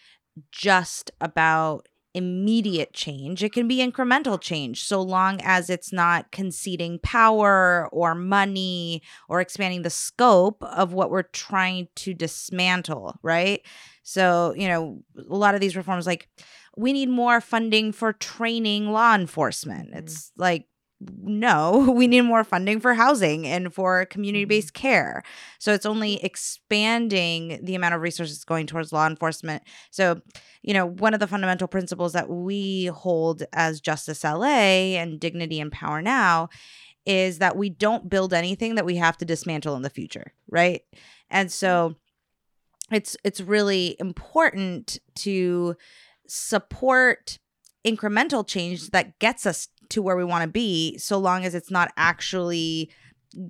just about immediate change. It can be incremental change so long as it's not conceding power or money or expanding the scope of what we're trying to dismantle, right? So, you know, a lot of these reforms, like, we need more funding for training law enforcement. Mm-hmm. It's like, no, we need more funding for housing and for community based mm-hmm. care. So it's only expanding the amount of resources going towards law enforcement. So, you know, one of the fundamental principles that we hold as Justice LA and Dignity and Power Now is that we don't build anything that we have to dismantle in the future, right? And so it's it's really important to support incremental change that gets us to where we want to be so long as it's not actually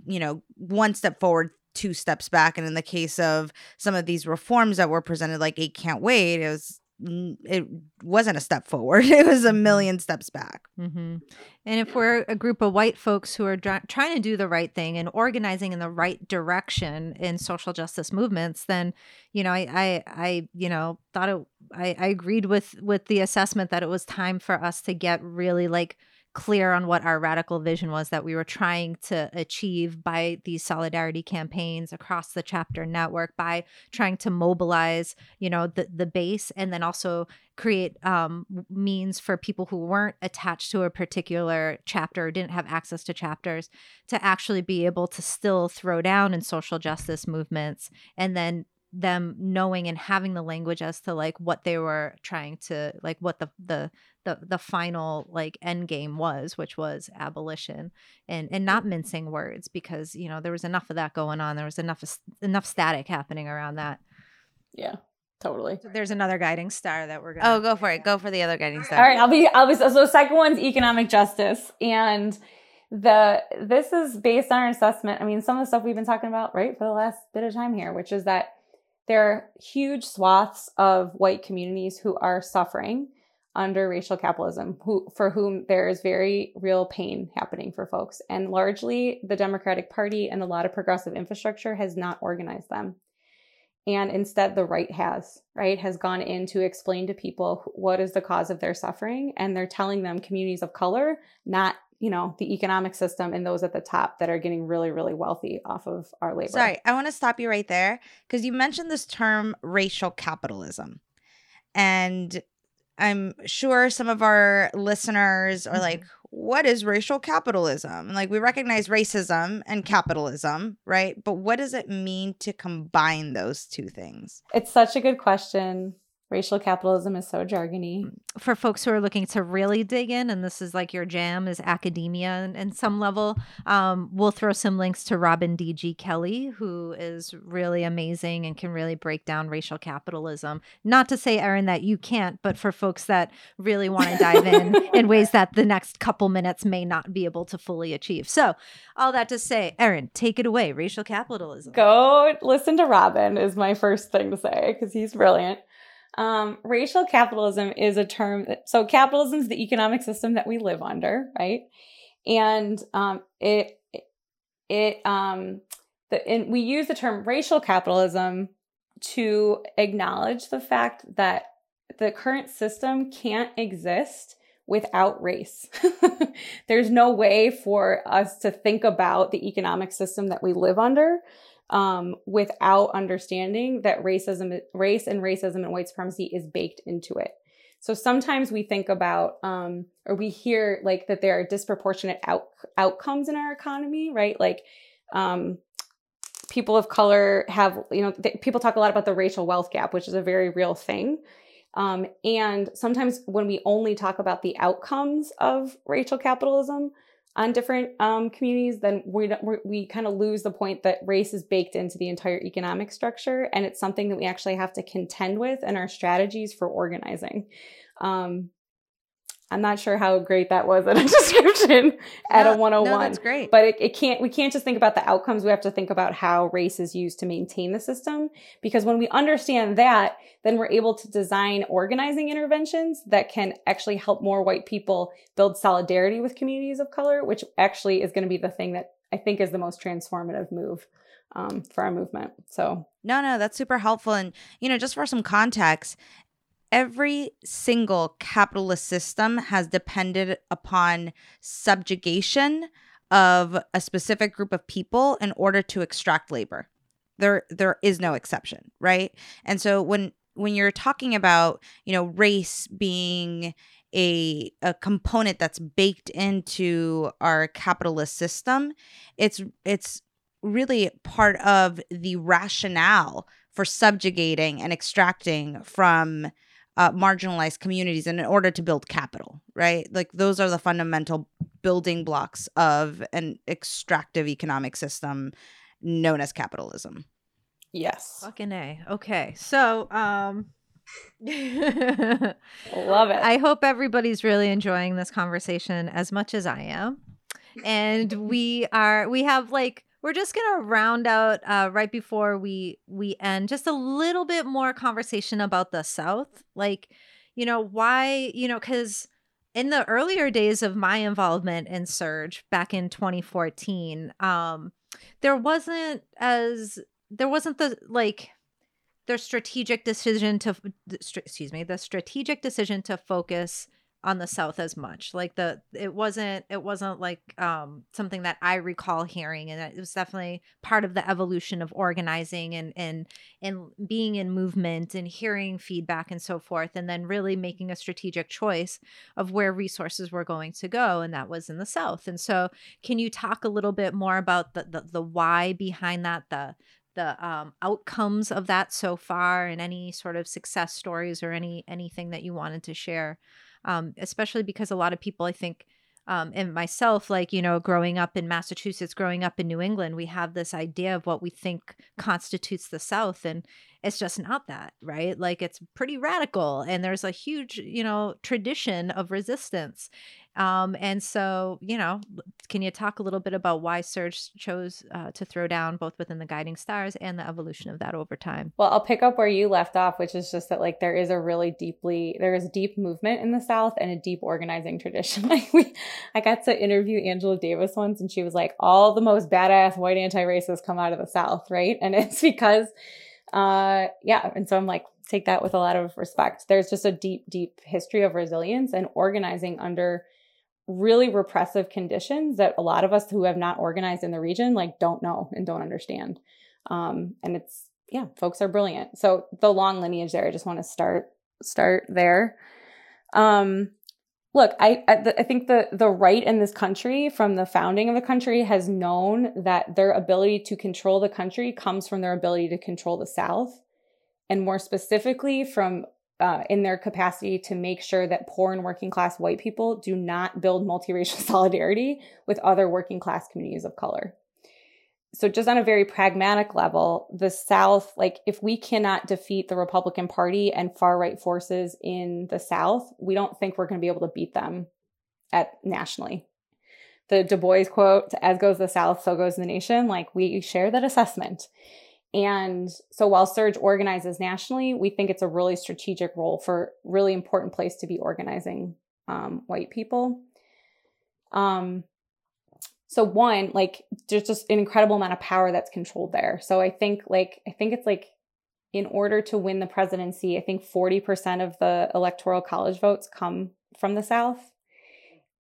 you know one step forward two steps back and in the case of some of these reforms that were presented like eight can't wait it was it wasn't a step forward it was a mm-hmm. million steps back mm-hmm. and if we're a group of white folks who are dr- trying to do the right thing and organizing in the right direction in social justice movements then you know i i, I you know thought it I, I agreed with with the assessment that it was time for us to get really like clear on what our radical vision was that we were trying to achieve by these solidarity campaigns across the chapter network by trying to mobilize you know the the base and then also create um, means for people who weren't attached to a particular chapter or didn't have access to chapters to actually be able to still throw down in social justice movements and then them knowing and having the language as to like what they were trying to like what the the the the final like end game was which was abolition and and not mincing words because you know there was enough of that going on. There was enough enough static happening around that. Yeah totally. So there's another guiding star that we're gonna oh go for it. go for the other guiding star. all right i'll be i'll be so the second one's economic justice and the this is based on our assessment. I mean some of the stuff we've been talking about right for the last bit of time here which is that there are huge swaths of white communities who are suffering under racial capitalism, who, for whom there is very real pain happening for folks. And largely, the Democratic Party and a lot of progressive infrastructure has not organized them. And instead, the right has, right, has gone in to explain to people what is the cause of their suffering. And they're telling them communities of color, not you know, the economic system and those at the top that are getting really, really wealthy off of our labor. Sorry, I want to stop you right there because you mentioned this term racial capitalism. And I'm sure some of our listeners are mm-hmm. like, what is racial capitalism? Like, we recognize racism and capitalism, right? But what does it mean to combine those two things? It's such a good question racial capitalism is so jargony. For folks who are looking to really dig in, and this is like your jam is academia and, some level, um, we'll throw some links to Robin D.G. Kelley, who is really amazing and can really break down racial capitalism. Not to say, Erin, that you can't, but for folks that really want to dive in in ways that the next couple minutes may not be able to fully achieve. So, all that to say, Erin, take it away. Racial capitalism. Go listen to Robin, is my first thing to say, because he's brilliant. Um, racial capitalism is a term that, so capitalism is the economic system that we live under, right? And um, it, it, um, the, and we use the term racial capitalism to acknowledge the fact that the current system can't exist without race. There's no way for us to think about the economic system that we live under um, without understanding that racism, race and racism and white supremacy is baked into it. So sometimes we think about, um, or we hear like that there are disproportionate out- outcomes in our economy, right? Like, um, people of color have, you know, th- people talk a lot about the racial wealth gap, which is a very real thing. Um, and sometimes when we only talk about the outcomes of racial capitalism, on different um, communities, then we we kind of lose the point that race is baked into the entire economic structure, and it's something that we actually have to contend with in our strategies for organizing. Um, I'm not sure how great that was in a description at a 101. No, that's great. But it, it can't, we can't just think about the outcomes. We have to think about how race is used to maintain the system. Because when we understand that, then we're able to design organizing interventions that can actually help more white people build solidarity with communities of color, which actually is going to be the thing that I think is the most transformative move um, for our movement. So, no, no, that's super helpful. And, you know, just for some context, every single capitalist system has depended upon subjugation of a specific group of people in order to extract labor. There there is no exception, right? And so when when you're talking about, you know, race being a a component that's baked into our capitalist system, it's it's really part of the rationale for subjugating and extracting from uh, marginalized communities and in order to build capital, right? Like those are the fundamental building blocks of an extractive economic system known as capitalism. Yes. Fucking A. Okay. So, um, Love it. I hope everybody's really enjoying this conversation as much as I am. And we are, we have like, we're just gonna round out uh, right before we we end just a little bit more conversation about the South, like you know why you know because in the earlier days of my involvement in SURJ back in 2014, um, there wasn't as there wasn't the like their strategic decision to excuse me the strategic decision to focus on the south as much like the it wasn't it wasn't like um something that i recall hearing and it was definitely part of the evolution of organizing and and and being in movement and hearing feedback and so forth and then really making a strategic choice of where resources were going to go and that was in the south. And so can you talk a little bit more about the the, the why behind that the the um, outcomes of that so far and any sort of success stories or any anything that you wanted to share um, especially because a lot of people, I think, um, and myself, like, you know, growing up in Massachusetts, growing up in New England, we have this idea of what we think constitutes the South. And it's just not that, right? Like, it's pretty radical. And there's a huge, you know, tradition of resistance. Um, and so, you know, can you talk a little bit about why SURJ chose uh, to throw down both within the guiding stars and the evolution of that over time? Well, I'll pick up where you left off, which is just that like there is a really deeply there is deep movement in the South and a deep organizing tradition. Like we, I got to interview Angela Davis once, and she was like, "All the most badass white anti-racists come out of the South, right?" And it's because, uh, yeah. And so I'm like, take that with a lot of respect. There's just a deep, deep history of resilience and organizing under really repressive conditions that a lot of us who have not organized in the region like don't know and don't understand. Um, and it's yeah folks are brilliant. So the long lineage there i just want to start start there. Um, look i I, I think the the right in this country from the founding of the country has known that their ability to control the country comes from their ability to control the south. And more specifically from uh, in their capacity to make sure that poor and working class white people do not build multiracial solidarity with other working class communities of color. So, just on a very pragmatic level, the South, like if we cannot defeat the Republican Party and far right forces in the South, we don't think we're going to be able to beat them at nationally. The Du Bois quote, as goes the South, so goes the nation. Like we share that assessment. And so while SURJ organizes nationally, we think it's a really strategic role for really important place to be organizing um, white people. Um, so one, like there's just an incredible amount of power that's controlled there. So I think like I think it's like in order to win the presidency, I think 40% of the electoral college votes come from the South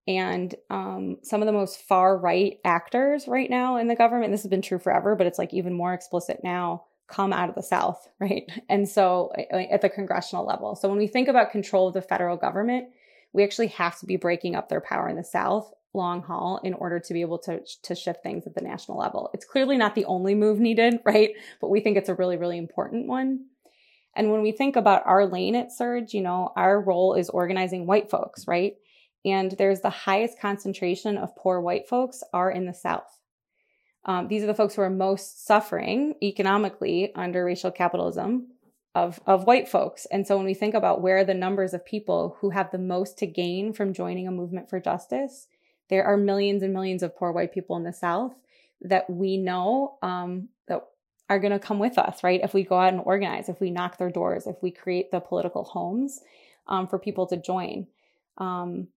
and um, some of the most far right actors right now in the government this has been true forever but it's like even more explicit now come out of the south right? And so at the congressional level. So when we think about control of the federal government we actually have to be breaking up their power in the south long haul in order to be able to to shift things at the national level. It's clearly not the only move needed right? But we think it's a really really important one. And when we think about our lane at SURJ you know our role is organizing white folks right and there's the highest concentration of poor white folks are in the South. Um, these are the folks who are most suffering economically under racial capitalism. of of white folks. And so when we think about where the numbers of people who have the most to gain from joining a movement for justice, there are millions and millions of poor white people in the South that we know um, that are going to come with us, right? If we go out and organize, if we knock their doors, if we create the political homes um, for people to join. Um,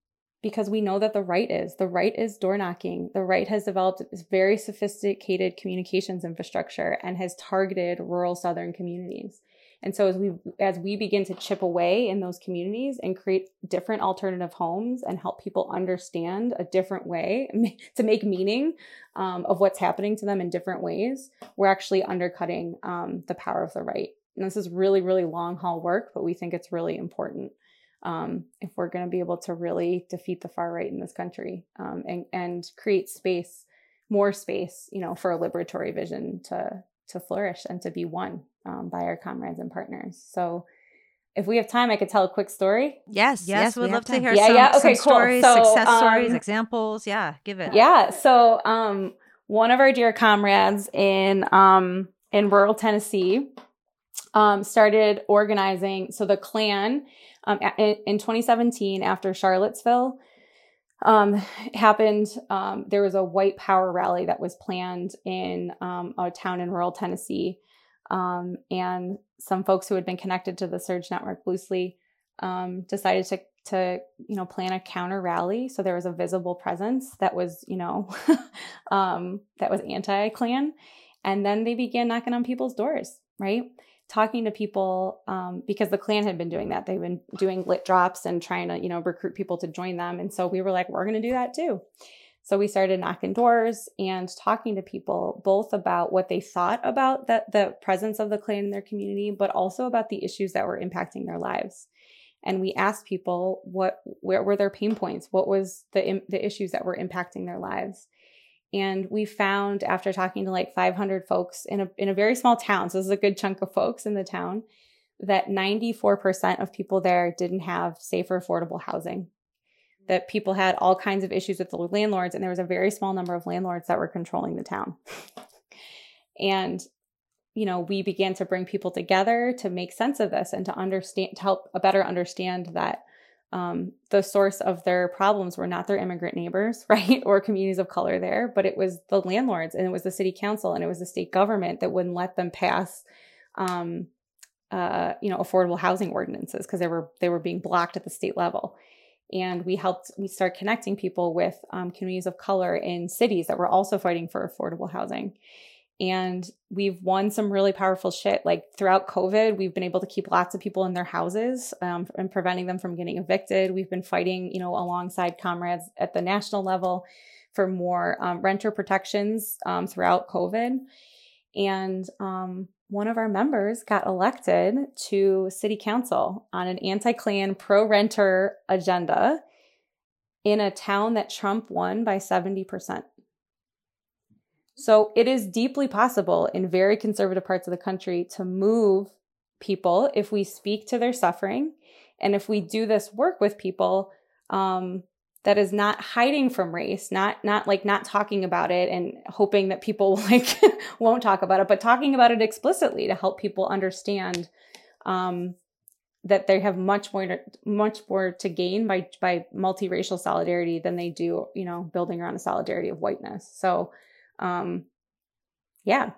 because we know that the right is. The right is door knocking. The right has developed this very sophisticated communications infrastructure and has targeted rural southern communities. And so as we as we begin to chip away in those communities and create different alternative homes and help people understand a different way to make meaning um, of what's happening to them in different ways, we're actually undercutting um, the power of the right. And this is really, really long haul work, but we think it's really important um, if we're going to be able to really defeat the far right in this country um, and and create space, more space, you know, for a liberatory vision to to flourish and to be won um, by our comrades and partners. So if we have time, I could tell a quick story. Yes, yes, yes we'd love to hear yeah, some, yeah. Okay, some stories, so, success um, stories, examples. Yeah, give it. Yeah. So um, one of our dear comrades in um, in rural Tennessee um, started organizing. So the Klan um, in, in 2017, after Charlottesville, um, happened. Um, there was a white power rally that was planned in um, a town in rural Tennessee. Um, and some folks who had been connected to the SURJ Network loosely um, decided to, to, you know, plan a counter rally. So there was a visible presence that was, you know, um, that was anti Klan. And then they began knocking on people's doors, right? Talking to people um, because the Klan had been doing that. They've been doing lit drops and trying to, you know, recruit people to join them. And so we were like, we're going to do that too. So we started knocking doors and talking to people both about what they thought about the, the presence of the Klan in their community, but also about the issues that were impacting their lives. And we asked people what where were their pain points, what was the the issues that were impacting their lives. And we found after talking to like 500 folks in a, in a very small town, so this is a good chunk of folks in the town, that 94% of people there didn't have safe or affordable housing. That people had all kinds of issues with the landlords, and there was a very small number of landlords that were controlling the town. and, you know, we began to bring people together to make sense of this and to understand, to help a better understand that um, the source of their problems were not their immigrant neighbors, right, or communities of color there, but it was the landlords and it was the city council and it was the state government that wouldn't let them pass, um, uh, you know, affordable housing ordinances because they were they were being blocked at the state level. And we helped we start connecting people with um, communities of color in cities that were also fighting for affordable housing and we've won some really powerful shit. Like throughout COVID, we've been able to keep lots of people in their houses um, and preventing them from getting evicted. We've been fighting, you know, alongside comrades at the national level for more um, renter protections um, throughout COVID. And um, one of our members got elected to city council on an anti-Klan, pro-renter agenda in a town that Trump won by 70%. So it is deeply possible in very conservative parts of the country to move people if we speak to their suffering and if we do this work with people um, that is not hiding from race, not not like not talking about it and hoping that people like won't talk about it, but talking about it explicitly to help people understand um, that they have much more much more to gain by by multiracial solidarity than they do, you know, building around a solidarity of whiteness. So um, yeah,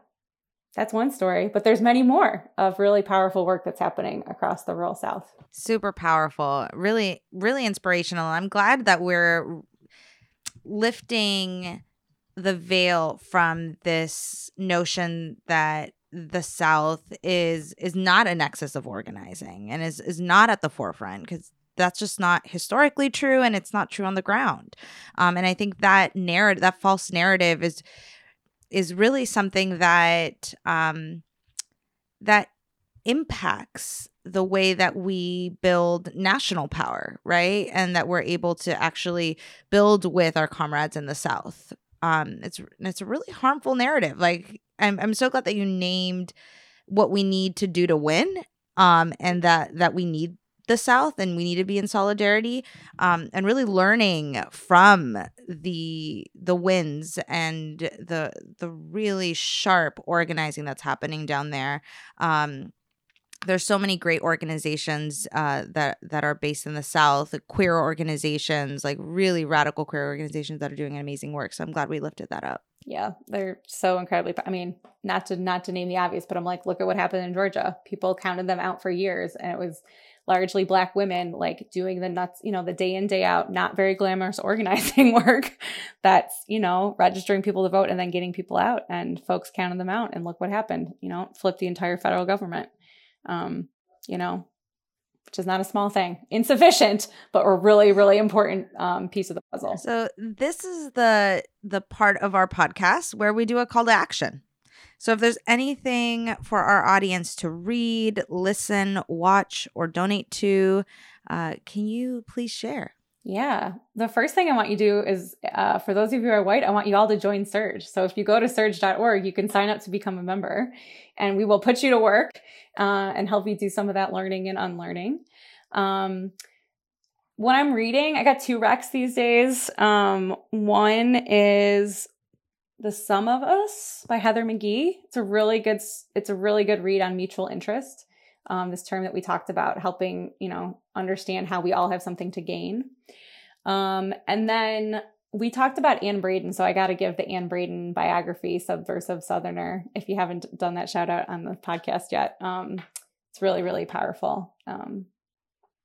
that's one story, but there's many more of really powerful work that's happening across the rural South. Super powerful, really, really inspirational. I'm glad that we're lifting the veil from this notion that the South is is not a nexus of organizing and is is not at the forefront because that's just not historically true and it's not true on the ground. Um, and i think that narrative that false narrative is is really something that um, that impacts the way that we build national power right? And that we're able to actually build with our comrades in the south. Um, it's it's a really harmful narrative. Like i'm, I'm so glad that you named what we need to do to win um, and that that we need the South and we need to be in solidarity um, and really learning from the the wins and the the really sharp organizing that's happening down there. Um, there's so many great organizations uh, that that are based in the South, like queer organizations, like really radical queer organizations that are doing amazing work. So I'm glad we lifted that up. Yeah, they're so incredibly. I mean, not to not to name the obvious, but I'm like, look at what happened in Georgia. People counted them out for years, and it was largely black women like doing the nuts, you know, the day in, day out, not very glamorous organizing work that's, you know, registering people to vote and then getting people out. And folks counted them out. And look what happened, you know, flipped the entire federal government. Um, you know, which is not a small thing. Insufficient, but a really, really important um, piece of the puzzle. So this is the the part of our podcast where we do a call to action. So if there's anything for our audience to read, listen, watch, or donate to, uh, can you please share? Yeah. The first thing I want you to do is uh, for those of you who are white, I want you all to join SURJ. So if you go to surge.org, you can sign up to become a member and we will put you to work uh, and help you do some of that learning and unlearning. Um, what I'm reading, I got two recs these days. Um, one is the Sum of Us by Heather McGhee. It's a really good it's a really good read on mutual interest. Um, this term that we talked about, helping you know understand how we all have something to gain. Um, and then we talked about Anne Braden, so I got to give the Anne Braden biography, Subversive Southerner. If you haven't done that, shout out on the podcast yet. Um, it's really really powerful um,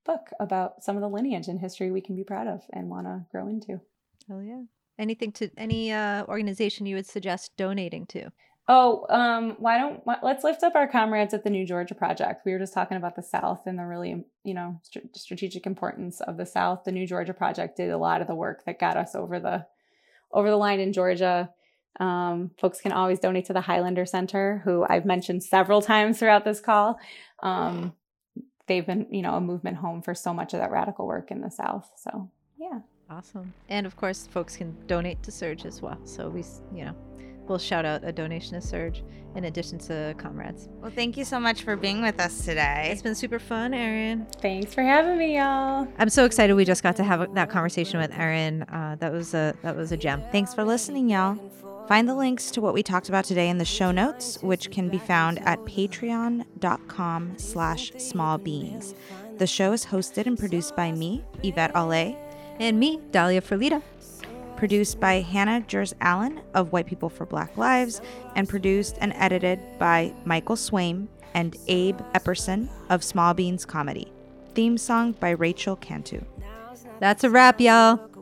book about some of the lineage and history we can be proud of and want to grow into. Hell yeah anything to any uh, organization you would suggest donating to? Oh, um, why don't let's lift up our comrades at the New Georgia Project. We were just talking about the South and the really, you know, st- strategic importance of the South. The New Georgia Project did a lot of the work that got us over the over the line in Georgia. Um, folks can always donate to the Highlander Center, who I've mentioned several times throughout this call. Um, they've been, you know, a movement home for so much of that radical work in the South. So, yeah. Awesome. And of course, folks can donate to SURJ as well. So we, you know, we'll shout out a donation to SURJ in addition to comrades. Well, thank you so much for being with us today. It's been super fun, Erin. Thanks for having me, y'all. I'm so excited we just got to have that conversation with Erin. Uh, that was a that was a gem. Thanks for listening, y'all. Find the links to what we talked about today in the show notes, which can be found at patreon.com slash smallbeans. The show is hosted and produced by me, Yvette Ale, and me, Dahlia Ferlita. Produced by Hannah Jers Allen of White People for Black Lives, and produced and edited by Michael Swaim and Abe Epperson of Small Beans Comedy. Theme song by Rachel Cantu. That's a wrap, y'all.